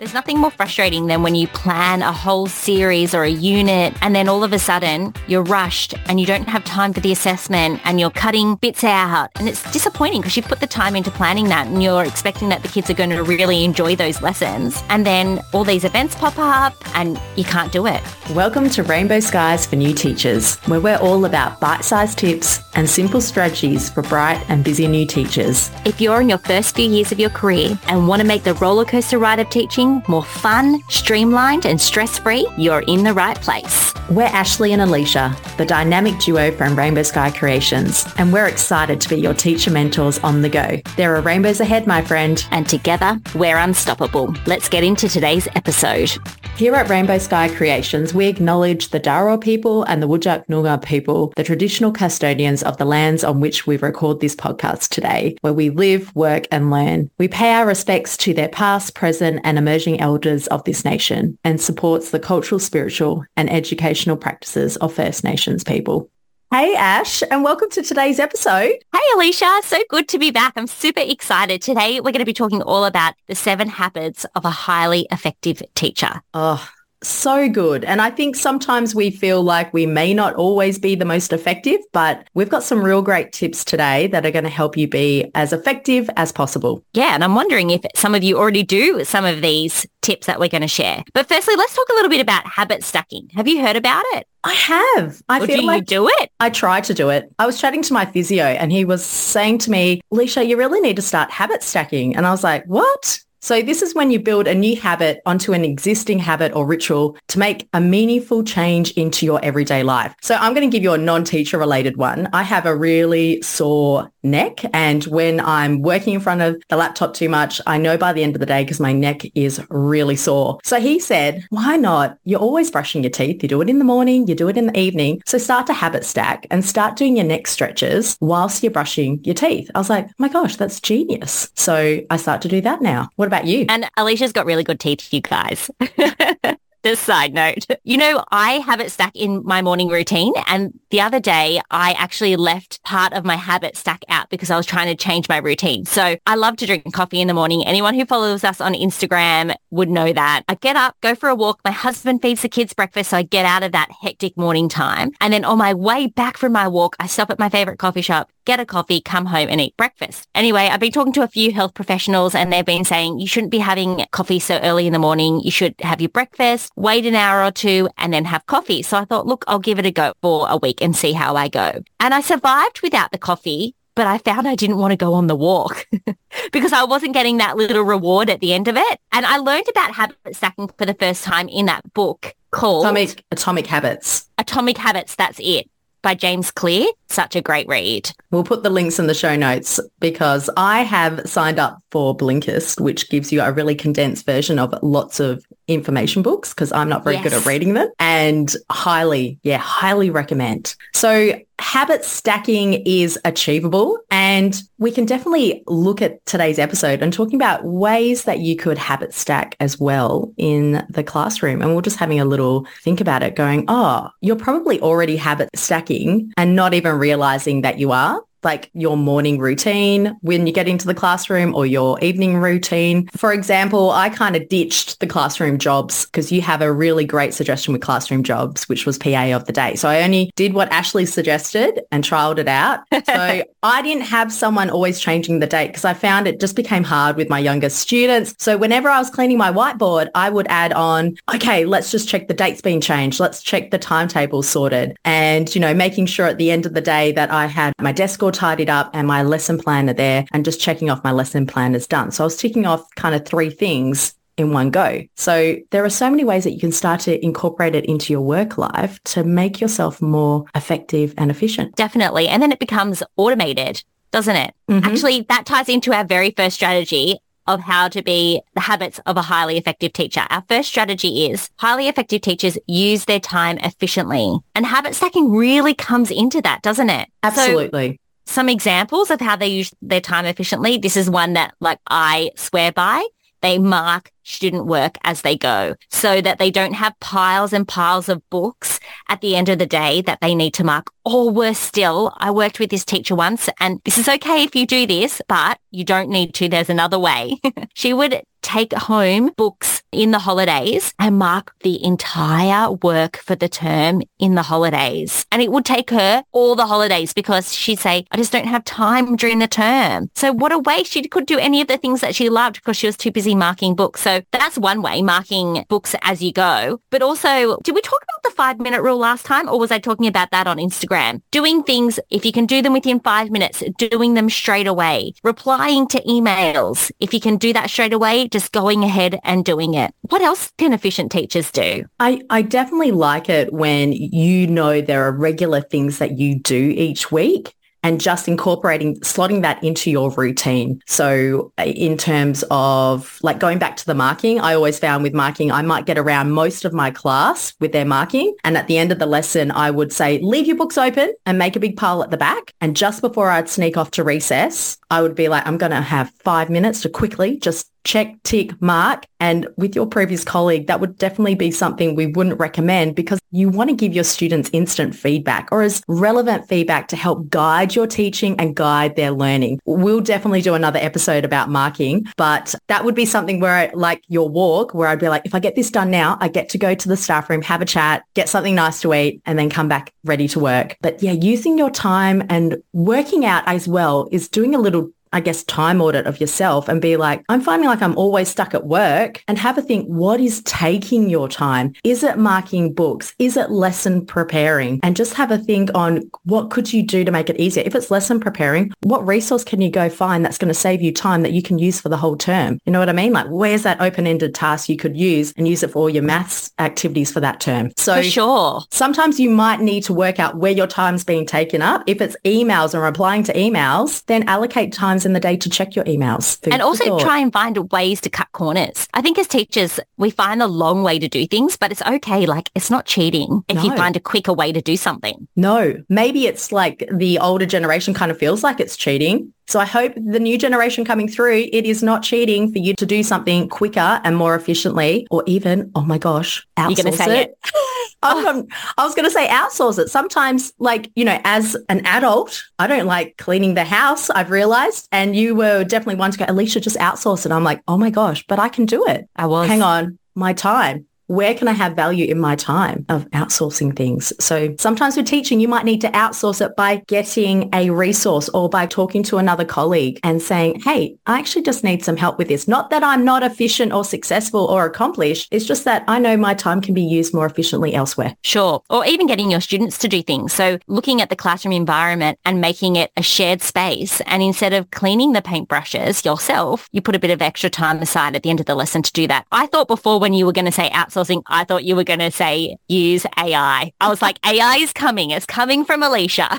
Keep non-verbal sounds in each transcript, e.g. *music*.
There's nothing more frustrating than when you plan a whole series or a unit and then all of a sudden you're rushed and you don't have time for the assessment and you're cutting bits out. And it's disappointing because you've put the time into planning that and you're expecting that the kids are going to really enjoy those lessons. And then all these events pop up and you can't do it. Welcome to Rainbow Skies for New Teachers, where we're all about bite-sized tips and simple strategies for bright and busy new teachers. If you're in your first few years of your career and want to make the roller coaster ride of teaching more fun, streamlined and stress-free, you're in the right place. We're Ashleigh and Alisha, the dynamic duo from Rainbow Sky Creations, and we're excited to be your teacher mentors on the go. There are rainbows ahead, my friend. And together, we're unstoppable. Let's get into today's episode. Here at Rainbow Sky Creations, we acknowledge the Dharawal people and the Whadjuk Noongar people, the traditional custodians of the lands on which we record this podcast today, where we live, work and learn. We pay our respects to their past, present and emerging elders of this nation and supports the cultural, spiritual and educational practices of First Nations people. Hey Ash, and welcome to today's episode. Hey Alisha, so good to be back. I'm super excited. Today we're going to be talking all about the seven habits of a highly effective teacher. Oh, so good. And I think sometimes we feel like we may not always be the most effective, but we've got some real great tips today that are going to help you be as effective as possible. Yeah. And I'm wondering if some of you already do some of these tips that we're going to share. But firstly, let's talk a little bit about habit stacking. Have you heard about it? I have. I feel do like you do it? I try to do it. I was chatting to my physio and he was saying to me, Leisha, you really need to start habit stacking. And I was like, what? So this is when you build a new habit onto an existing habit or ritual to make a meaningful change into your everyday life. So I'm going to give you a non-teacher related one. I have a really sore neck and when I'm working in front of the laptop too much, I know by the end of the day because my neck is really sore. So he said, why not? You're always brushing your teeth. You do it in the morning, you do it in the evening. So start to habit stack and start doing your neck stretches whilst you're brushing your teeth. I was like, oh my gosh, that's genius. So I start to do that now. What about you? And Alisha's got really good teeth, you guys. *laughs* Just side note. You know, I have it stack in my morning routine. And the other day, I actually left part of my habit stack out because I was trying to change my routine. So I love to drink coffee in the morning. Anyone who follows us on Instagram would know that. I get up, go for a walk. My husband feeds the kids breakfast. So I get out of that hectic morning time. And then on my way back from my walk, I stop at my favorite coffee shop, get a coffee, come home and eat breakfast. Anyway, I've been talking to a few health professionals and they've been saying you shouldn't be having coffee so early in the morning. You should have your breakfast, wait an hour or two and then have coffee. So I thought, look, I'll give it a go for a week and see how I go. And I survived without the coffee, but I found I didn't want to go on the walk *laughs* because I wasn't getting that little reward at the end of it. And I learned about habit stacking for the first time in that book called Atomic, Atomic Habits. Atomic Habits. That's it by James Clear. Such a great read. We'll put the links in the show notes because I have signed up for Blinkist, which gives you a really condensed version of lots of information books because I'm not very good at reading them and highly, yeah, highly recommend. So habit stacking is achievable and we can definitely look at today's episode and talking about ways that you could habit stack as well in the classroom. And we're just having a little think about it going, oh, you're probably already habit stacking and not even realizing that you are like your morning routine when you get into the classroom or your evening routine. For example, I kind of ditched the classroom jobs because you have a really great suggestion with classroom jobs, which was PA of the day. So I only did what Ashleigh suggested and trialed it out. So *laughs* I didn't have someone always changing the date because I found it just became hard with my younger students. So whenever I was cleaning my whiteboard, I would add on, okay, let's just check the dates being changed. Let's check the timetable sorted. And, you know, making sure at the end of the day that I had my desk all tidied up and my lesson plan planner there and just checking off my lesson plan is done. So I was ticking off kind of three things in one go. So there are so many ways that you can start to incorporate it into your work life to make yourself more effective and efficient. Definitely. And then it becomes automated, doesn't it? Mhm. Actually, that ties into our very first strategy of how to be the habits of a highly effective teacher. Our first strategy is highly effective teachers use their time efficiently. And habit stacking really comes into that, doesn't it? So Absolutely. Some examples of how they use their time efficiently. This is one that like I swear by. They mark student work as they go so that they don't have piles and piles of books at the end of the day that they need to mark. Or worse still, I worked with this teacher once and this is okay if you do this, but you don't need to. There's another way. *laughs* she would take home books in the holidays and mark the entire work for the term in the holidays. And it would take her all the holidays because she'd say, I just don't have time during the term. So what a way she could do any of the things that she loved because she was too busy marking books. So that's one way, marking books as you go. But also, did we talk about the five minute rule last time or was I talking about that on Instagram? Doing things, if you can do them within five minutes, doing them straight away, replying to emails. If you can do that straight away, just going ahead and doing it. What else can efficient teachers do? I, I definitely like it when you know there are regular things that you do each week and just incorporating, slotting that into your routine. So uh, in terms of like going back to the marking, I always found with marking, I might get around most of my class with their marking. And at the end of the lesson, I would say, leave your books open and make a big pile at the back. And just before I'd sneak off to recess, I would be like, I'm going to have five minutes to quickly just check, tick, mark. And with your previous colleague, that would definitely be something we wouldn't recommend because you want to give your students instant feedback or as relevant feedback to help guide your teaching and guide their learning. We'll definitely do another episode about marking, but that would be something where like your walk, where I'd be like, if I get this done now, I get to go to the staff room, have a chat, get something nice to eat, and then come back ready to work. But yeah, using your time and working out as well is doing a little I guess, time audit of yourself and be like, I'm finding like I'm always stuck at work and have a think, what is taking your time? Is it marking books? Is it lesson preparing? And just have a think on what could you do to make it easier? If it's lesson preparing, what resource can you go find that's going to save you time that you can use for the whole term? You know what I mean? Like where's that open-ended task you could use and use it for all your maths activities for that term? So for sure. Sometimes you might need to work out where your time's being taken up. If it's emails and replying to emails, then allocate time times in the day to check your emails. and also try and find ways to cut corners. I think as teachers, we find the long way to do things, but it's okay. Like it's not cheating if no. you find a quicker way to do something. No, maybe it's like the older generation kind of feels like it's cheating. So I hope the new generation coming through, it is not cheating for you to do something quicker and more efficiently, or even, oh my gosh, outsource You're gonna say it. it. *laughs* I was going to say outsource it. Sometimes, like, you know, as an adult, I don't like cleaning the house, I've realized. And you were definitely one to go, Alisha, just outsource it. I'm like, oh my gosh, but I can do it. I was. Hang on, my time where can I have value in my time of outsourcing things? So sometimes with teaching, you might need to outsource it by getting a resource or by talking to another colleague and saying, hey, I actually just need some help with this. Not that I'm not efficient or successful or accomplished. It's just that I know my time can be used more efficiently elsewhere. Sure. Or even getting your students to do things. So looking at the classroom environment and making it a shared space. And instead of cleaning the paintbrushes yourself, you put a bit of extra time aside at the end of the lesson to do that. I thought before when you were going to say outsource outsourcing, I thought you were going to say use AI. I was like, AI is coming. It's coming from Alisha.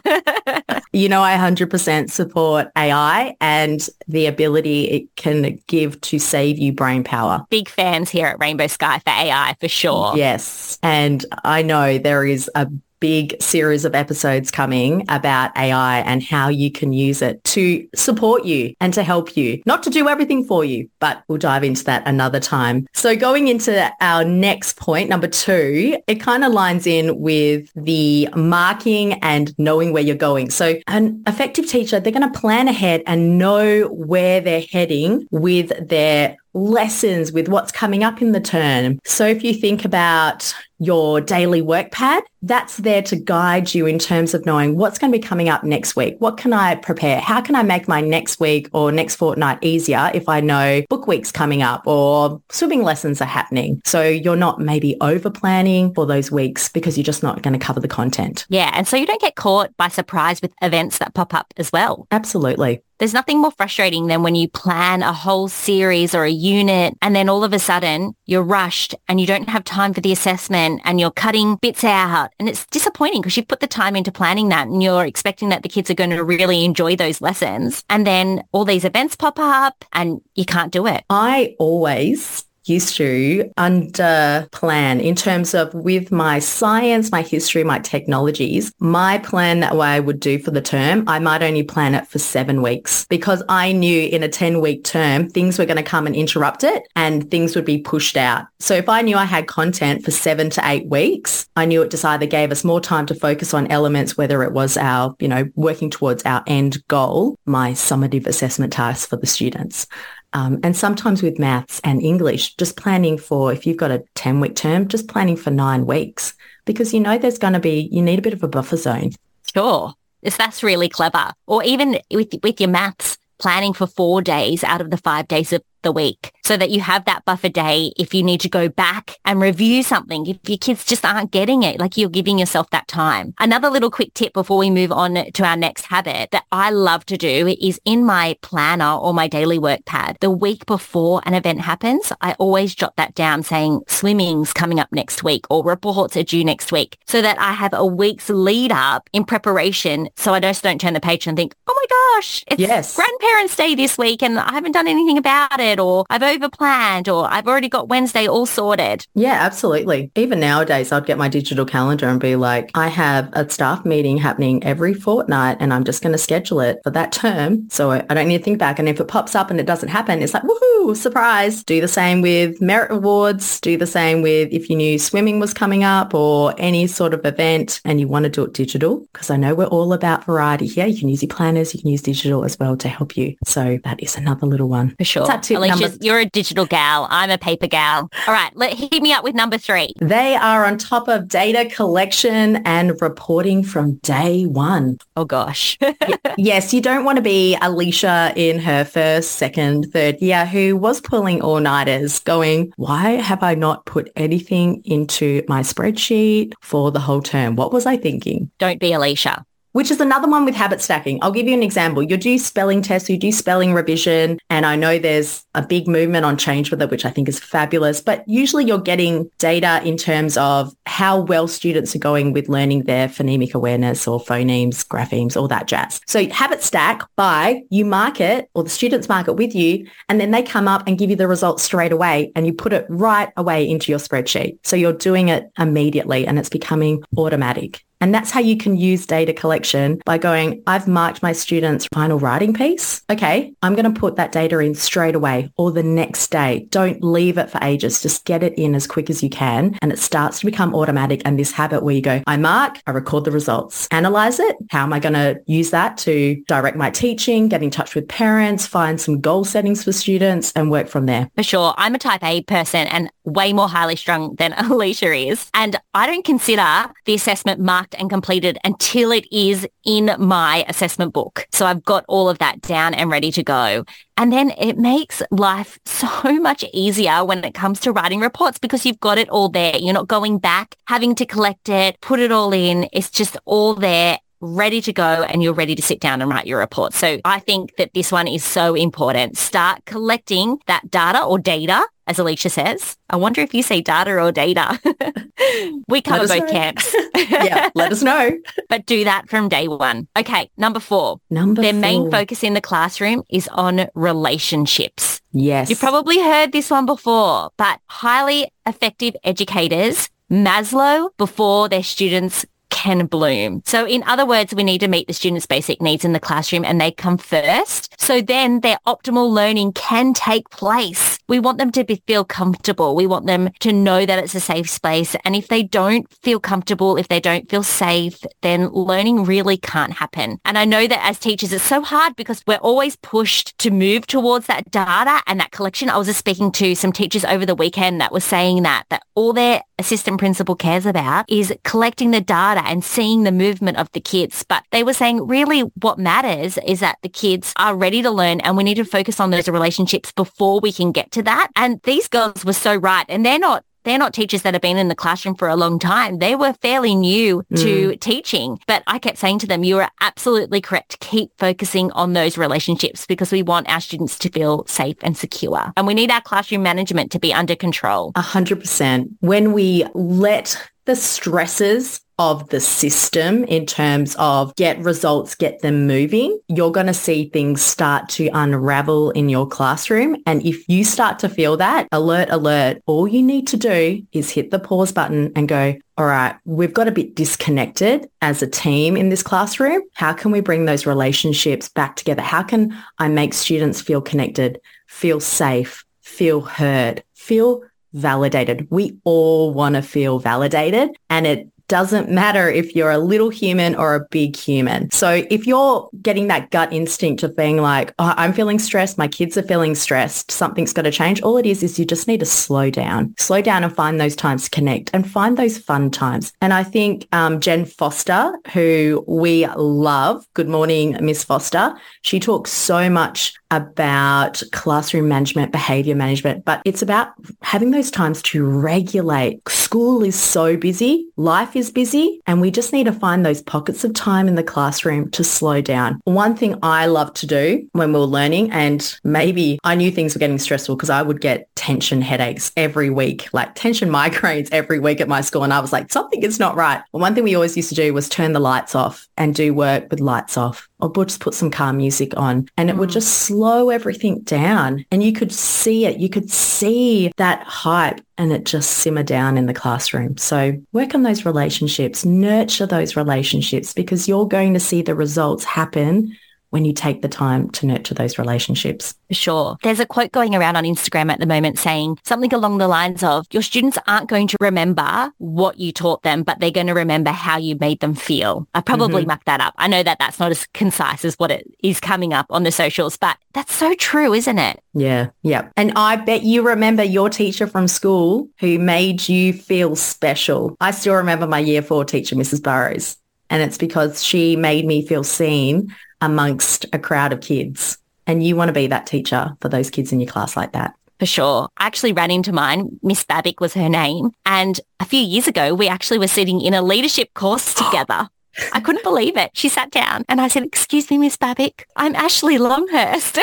*laughs* you know, I 100% support AI and the ability it can give to save you brain power. Big fans here at Rainbow Sky for AI for sure. Yes. And I know there is a big series of episodes coming about AI and how you can use it to support you and to help you, not to do everything for you, but we'll dive into that another time. So going into our next point, number two, it kind of lines in with the marking and knowing where you're going. So an effective teacher, they're going to plan ahead and know where they're heading with their lessons with what's coming up in the term. So if you think about your daily work pad, that's there to guide you in terms of knowing what's going to be coming up next week. What can I prepare? How can I make my next week or next fortnight easier if I know book week's coming up or swimming lessons are happening? So you're not maybe over planning for those weeks because you're just not going to cover the content. Yeah. And so you don't get caught by surprise with events that pop up as well. Absolutely. There's nothing more frustrating than when you plan a whole series or a unit and then all of a sudden you're rushed and you don't have time for the assessment and you're cutting bits out. And it's disappointing because you've put the time into planning that and you're expecting that the kids are going to really enjoy those lessons. And then all these events pop up and you can't do it. I always used to under plan in terms of with my science, my history, my technologies, my plan that way I would do for the term, I might only plan it for seven weeks because I knew in a 10 week term, things were going to come and interrupt it and things would be pushed out. So if I knew I had content for seven to eight weeks, I knew it just either gave us more time to focus on elements, whether it was our, you know, working towards our end goal, my summative assessment tasks for the students Um, and sometimes with maths and English, just planning for, if you've got a 10 week term, just planning for nine weeks because you know there's going to be, you need a bit of a buffer zone. Sure. If that's really clever. Or even with, with your maths, planning for four days out of the five days of the week so that you have that buffer day if you need to go back and review something. If your kids just aren't getting it, like you're giving yourself that time. Another little quick tip before we move on to our next habit that I love to do is in my planner or my daily work pad, the week before an event happens, I always jot that down saying swimming's coming up next week or reports are due next week so that I have a week's lead up in preparation so I just don't turn the page and think, oh my gosh, it's yes. grandparents day this week and I haven't done anything about it or I've overplanned or I've already got Wednesday all sorted. Yeah, absolutely. Even nowadays, I'd get my digital calendar and be like, I have a staff meeting happening every fortnight and I'm just going to schedule it for that term. So I don't need to think back. And if it pops up and it doesn't happen, it's like, woohoo, surprise. Do the same with merit awards. Do the same with if you knew swimming was coming up or any sort of event and you want to do it digital. Because I know we're all about variety here. You can use your planners. You can use digital as well to help you. So that is another little one. For sure. Alisha's, you're a digital gal. I'm a paper gal. All right, let hit me up with number three. They are on top of data collection and reporting from day one. Oh gosh. *laughs* yes, you don't want to be Alisha in her first, second, third year who was pulling all-nighters going, why have I not put anything into my spreadsheet for the whole term? What was I thinking? Don't be Alisha which is another one with habit stacking. I'll give you an example. You do spelling tests, you do spelling revision, and I know there's a big movement on change with it, which I think is fabulous, but usually you're getting data in terms of how well students are going with learning their phonemic awareness or phonemes, graphemes, all that jazz. So habit stack by you mark it or the students mark it with you, and then they come up and give you the results straight away and you put it right away into your spreadsheet. So you're doing it immediately and it's becoming automatic. And that's how you can use data collection by going, I've marked my student's final writing piece. Okay, I'm going to put that data in straight away or the next day. Don't leave it for ages. Just get it in as quick as you can. And it starts to become automatic. And this habit where you go, I mark, I record the results, analyze it. How am I going to use that to direct my teaching, get in touch with parents, find some goal settings for students and work from there? For sure. I'm a type A person and way more highly strung than *laughs* Alisha is. And I don't consider the assessment marked and completed until it is in my assessment book. So I've got all of that down and ready to go. And then it makes life *laughs* so much easier when it comes to writing reports because you've got it all there. You're not going back, having to collect it, put it all in. It's just all there ready to go and you're ready to sit down and write your report. So I think that this one is so important. Start collecting that data or data, as Alisha says. I wonder if you say data or data. *laughs* we cover both know. camps. *laughs* yeah, let us know. *laughs* but do that from day one. Okay, number four. Number Their four. main focus in the classroom is on relationships. Yes. You've probably heard this one before, but highly effective educators Maslow before their students can bloom. So in other words, we need to meet the students' basic needs in the classroom and they come first. So then their optimal learning can take place. We want them to be, feel comfortable. We want them to know that it's a safe space. And if they don't feel comfortable, if they don't feel safe, then learning really can't happen. And I know that as teachers, it's so hard because we're always pushed to move towards that data and that collection. I was just speaking to some teachers over the weekend that were saying that, that all their assistant principal cares about is collecting the data and seeing the movement of the kids. But they were saying really what matters is that the kids are ready to learn and we need to focus on those relationships before we can get to that. And these girls were so right. And they're not they're not teachers that have been in the classroom for a long time. They were fairly new mm. to teaching, but I kept saying to them, you are absolutely correct. Keep focusing on those relationships because we want our students to feel safe and secure. And we need our classroom management to be under control. A hundred percent. When we let the stresses of the system in terms of get results, get them moving, you're going to see things start to unravel in your classroom. And if you start to feel that, alert, alert, all you need to do is hit the pause button and go, all right, we've got a bit disconnected as a team in this classroom. How can we bring those relationships back together? How can I make students feel connected, feel safe, feel heard, feel validated? We all want to feel validated and it doesn't matter if you're a little human or a big human. So if you're getting that gut instinct of being like, oh, I'm feeling stressed, my kids are feeling stressed, something's got to change. All it is, is you just need to slow down, slow down and find those times to connect and find those fun times. And I think um, Jen Foster, who we love, good morning, Miss Foster, she talks so much about classroom management, behavior management, but it's about having those times to regulate. School is so busy, life is busy, and we just need to find those pockets of time in the classroom to slow down. One thing I love to do when we are learning, and maybe I knew things were getting stressful because I would get tension headaches every week, like tension *laughs* migraines every week at my school. And I was like, something is not right. one thing we always used to do was turn the lights off and do work with lights off or we'll just put some calm music on and it mm. would just slow everything down and you could see it. You could see that hype and it just simmer down in the classroom. So work on those relationships, nurture those relationships because you're going to see the results happen when you take the time to nurture those relationships. Sure. There's a quote going around on Instagram at the moment saying something along the lines of your students aren't going to remember what you taught them, but they're going to remember how you made them feel. I probably mm-hmm. mucked that up. I know that that's not as concise as what it is coming up on the socials, but that's so true, isn't it? Yeah. Yeah. And I bet you remember your teacher from school who made you feel special. I still remember my year four teacher, Mrs. Burrows. And it's because she made me feel seen amongst a crowd of kids. And you want to be that teacher for those kids in your class like that. For sure. I actually ran into mine. Miss Babick was her name. And a few years ago, we actually were sitting in a leadership course *gasps* together. I couldn't believe it. She sat down and I said, excuse me, Miss Babick, I'm Ashleigh Longhurst.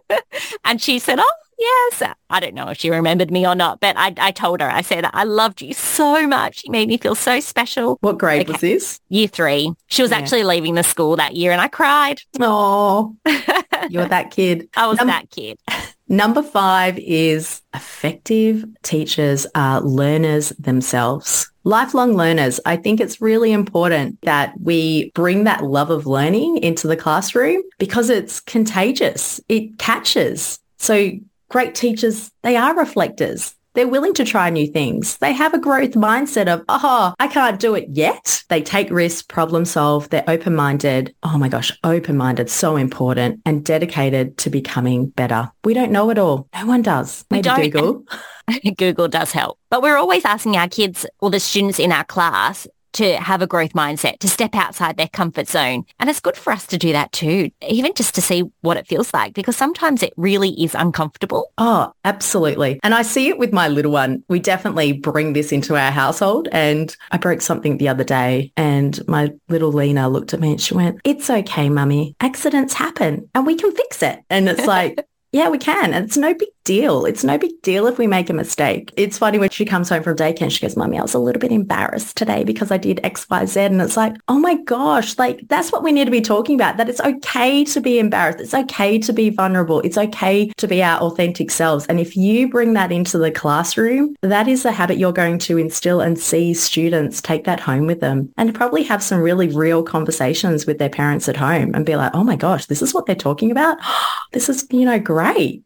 *laughs* and she said, oh, yes. I don't know if she remembered me or not, but I, I told her, I said, I loved you so much. You made me feel so special. What grade okay. was this? Year three. She was yeah. actually leaving the school that year and I cried. Oh, *laughs* you're that kid. I was Num- that kid. *laughs* Number five is effective teachers are learners themselves. Lifelong learners. I think it's really important that we bring that love of learning into the classroom because it's contagious. It catches. So great teachers, they are reflectors. They're willing to try new things. They have a growth mindset of, oh, I can't do it yet. They take risks, problem solve. They're open-minded. Oh my gosh, open-minded, so important and dedicated to becoming better. We don't know it all. No one does. Maybe Google. *laughs* Google does help. But we're always asking our kids or the students in our class, to have a growth mindset, to step outside their comfort zone. And it's good for us to do that too, even just to see what it feels like, because sometimes it really is uncomfortable. Oh, absolutely. And I see it with my little one. We definitely bring this into our household. And I broke something the other day and my little Lena looked at me and she went, it's okay, mummy. Accidents happen and we can fix it. And it's like, *laughs* yeah, we can. And it's no big deal. It's no big deal if we make a mistake. It's funny when she comes home from daycare and she goes, Mummy, I was a little bit embarrassed today because I did X, Y, Z. And it's like, oh my gosh, like that's what we need to be talking about, that it's okay to be embarrassed. It's okay to be vulnerable. It's okay to be our authentic selves. And if you bring that into the classroom, that is a habit you're going to instill and see students take that home with them and probably have some really real conversations with their parents at home and be like, oh my gosh, this is what they're talking about. *gasps* this is, you know, great.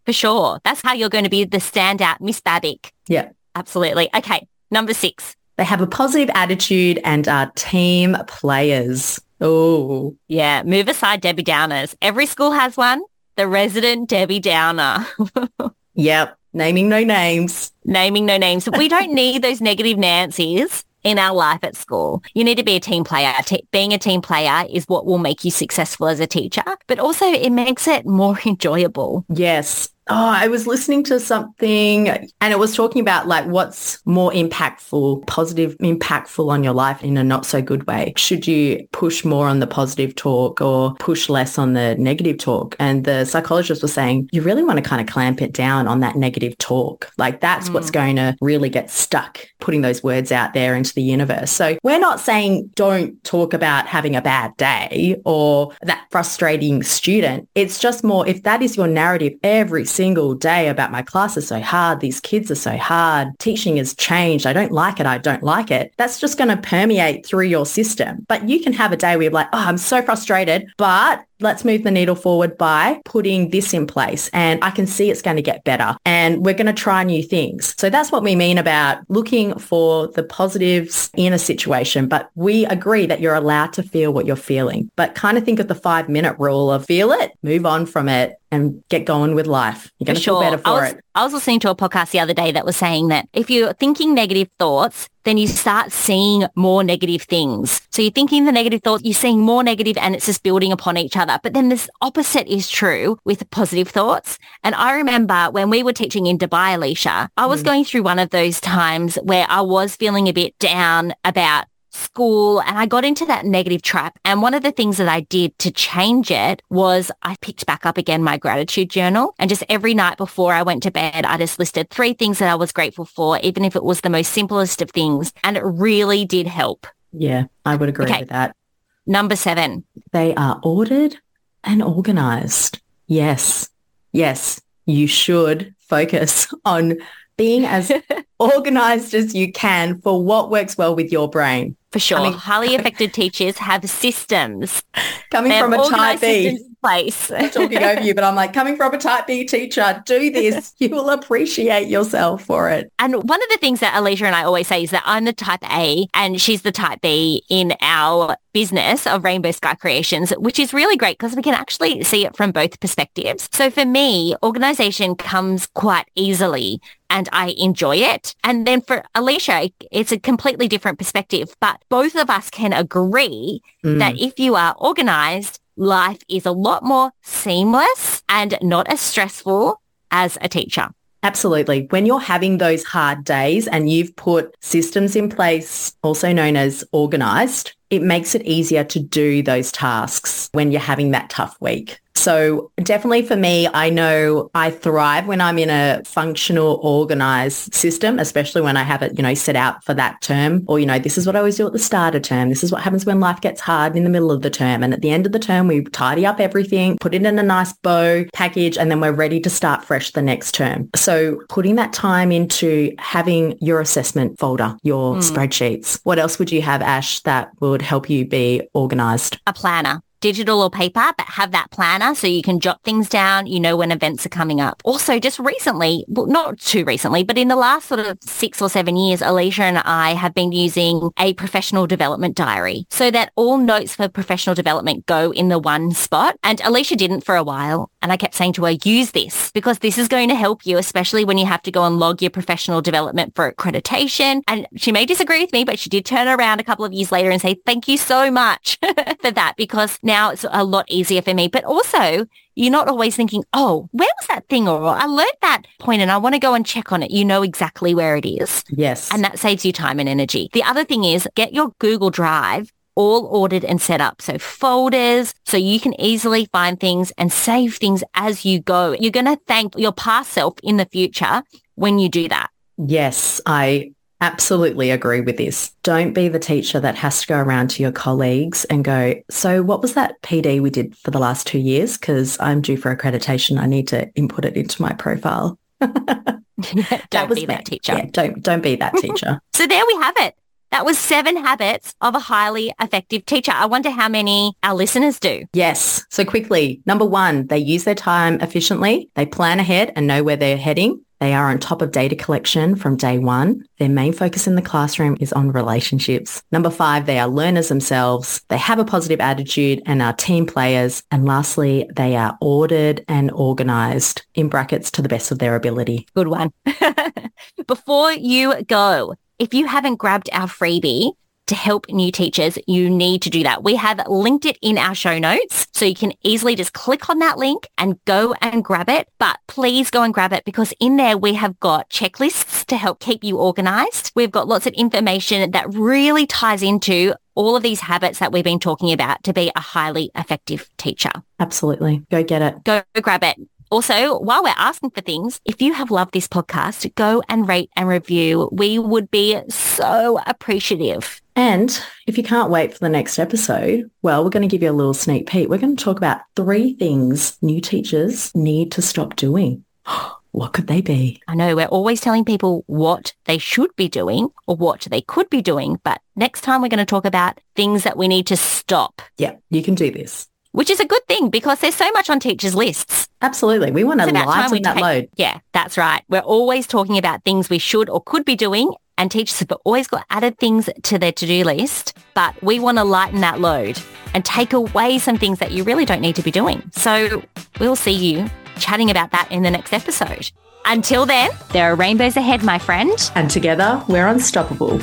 For sure. That's how you're going to be the standout Miss Babick. Yeah. Absolutely. Okay. Number six. They have a positive attitude and are team players. Oh. Yeah. Move aside Debbie Downers. Every school has one. The resident Debbie Downer. *laughs* yep. Naming no names. Naming no names. We don't need those negative Nancy's in our life at school. You need to be a team player. Te- being a team player is what will make you successful as a teacher, but also it makes it more *laughs* enjoyable. Yes. Oh, I was listening to something and it was talking about like what's more impactful, positive, impactful on your life in a not so good way. Should you push more on the positive talk or push less on the negative talk? And the psychologist was saying, you really want to kind of clamp it down on that negative talk. Like that's mm. what's going to really get stuck putting those words out there into the universe. So we're not saying don't talk about having a bad day or that frustrating student. It's just more if that is your narrative every single day about my class is so hard. These kids are so hard. Teaching has changed. I don't like it. I don't like it. That's just going to permeate through your system. But you can have a day where you're like, oh, I'm so frustrated, but let's move the needle forward by putting this in place and I can see it's going to get better and we're going to try new things. So that's what we mean about looking for the positives in a situation, but we agree that you're allowed to feel what you're feeling, but kind of think of the five minute rule of feel it, move on from it and get going with life. You're going to sure. feel better for I was, it. I was listening to a podcast the other day that was saying that if you're thinking negative thoughts, then you start seeing more negative things. So you're thinking the negative thoughts, you're seeing more negative and it's just building upon each other. But then this opposite is true with positive thoughts. And I remember when we were teaching in Dubai, Alisha, I was mm. going through one of those times where I was feeling a bit down about school and I got into that negative trap. And one of the things that I did to change it was I picked back up again my gratitude journal and just every night before I went to bed, I just listed three things that I was grateful for, even if it was the most simplest of things. And it really did help. Yeah, I would agree okay. with that. Number seven. They are ordered and organized. Yes. Yes. You should focus *laughs* on being as *laughs* organized as you can for what works well with your brain. For sure. I mean, Highly *laughs* affected teachers have systems. Coming from a type B place. talking over you, but I'm like, coming from a type B teacher, do this. *laughs* You will appreciate yourself for it. And one of the things that Alisha and I always say is that I'm the type A and she's the type B in our business of Rainbow Sky Creations, which is really great because we can actually see it from both perspectives. So for me, organization comes quite easily and I enjoy it. And then for Alisha, it's a completely different perspective, but both of us can agree mm. that if you are organized, life is a lot more seamless and not as stressful as a teacher. Absolutely. When you're having those hard days and you've put systems in place, also known as organized, it makes it easier to do those tasks when you're having that tough week. So definitely for me, I know I thrive when I'm in a functional, organized system, especially when I have it, you know, set out for that term or, you know, this is what I always do at the start of term. This is what happens when life gets hard in the middle of the term. And at the end of the term, we tidy up everything, put it in a nice bow package, and then we're ready to start fresh the next term. So putting that time into having your assessment folder, your mm. spreadsheets. What else would you have, Ash, that would help you be organized? A planner digital or paper, but have that planner so you can jot things down. You know when events are coming up. Also, just recently, well, not too recently, but in the last sort of six or seven years, Alisha and I have been using a professional development diary so that all notes for professional development go in the one spot. And Alisha didn't for a while. And I kept saying to her, use this because this is going to help you, especially when you have to go and log your professional development for accreditation. And she may disagree with me, but she did turn around a couple of years later and say, thank you so much *laughs* for that because now it's a lot easier for me. But also, you're not always thinking, oh, where was that thing? Or I learned that point and I want to go and check on it. You know exactly where it is. Yes. And that saves you time and energy. The other thing is get your Google Drive all ordered and set up. So folders, so you can easily find things and save things as you go. You're going to thank your past self in the future when you do that. Yes, I absolutely agree with this. Don't be the teacher that has to go around to your colleagues and go, so what was that PD we did for the last two years? Because I'm due for accreditation. I need to input it into my profile. *laughs* *laughs* don't that be that teacher. Yeah, don't don't be that *laughs* teacher. so there we have it. That was seven habits of a highly effective teacher. I wonder how many our listeners do. Yes. So quickly, number one, they use their time efficiently. They plan ahead and know where they're heading. They are on top of data collection from day one. Their main focus in the classroom is on relationships. Number five, they are learners themselves. They have a positive attitude and are team players. And lastly, they are ordered and organized in brackets to the best of their ability. Good one. *laughs* Before you go, if you haven't grabbed our freebie, to help new teachers, you need to do that. We have linked it in our show notes. So you can easily just click on that link and go and grab it. But please go and grab it because in there we have got checklists to help keep you organized. We've got lots of information that really ties into all of these habits that we've been talking about to be a highly effective teacher. Absolutely. Go get it. Go grab it. Also, while we're asking for things, if you have loved this podcast, go and rate and review. We would be so appreciative. And if you can't wait for the next episode, well, we're going to give you a little sneak peek. We're going to talk about three things new teachers need to stop doing. *gasps* What could they be? I know we're always telling people what they should be doing or what they could be doing, but next time we're going to talk about things that we need to stop. Yeah, you can do this. Which is a good thing because there's so much on teachers' lists. Absolutely. We want to It's about time we lighten that take- load. Yeah, that's right. We're always talking about things we should or could be doing and teachers have always got added things to their to-do list, but we want to lighten that load and take away some things that you really don't need to be doing. So we'll see you chatting about that in the next episode. Until then, there are rainbows ahead, my friend. And together, we're unstoppable.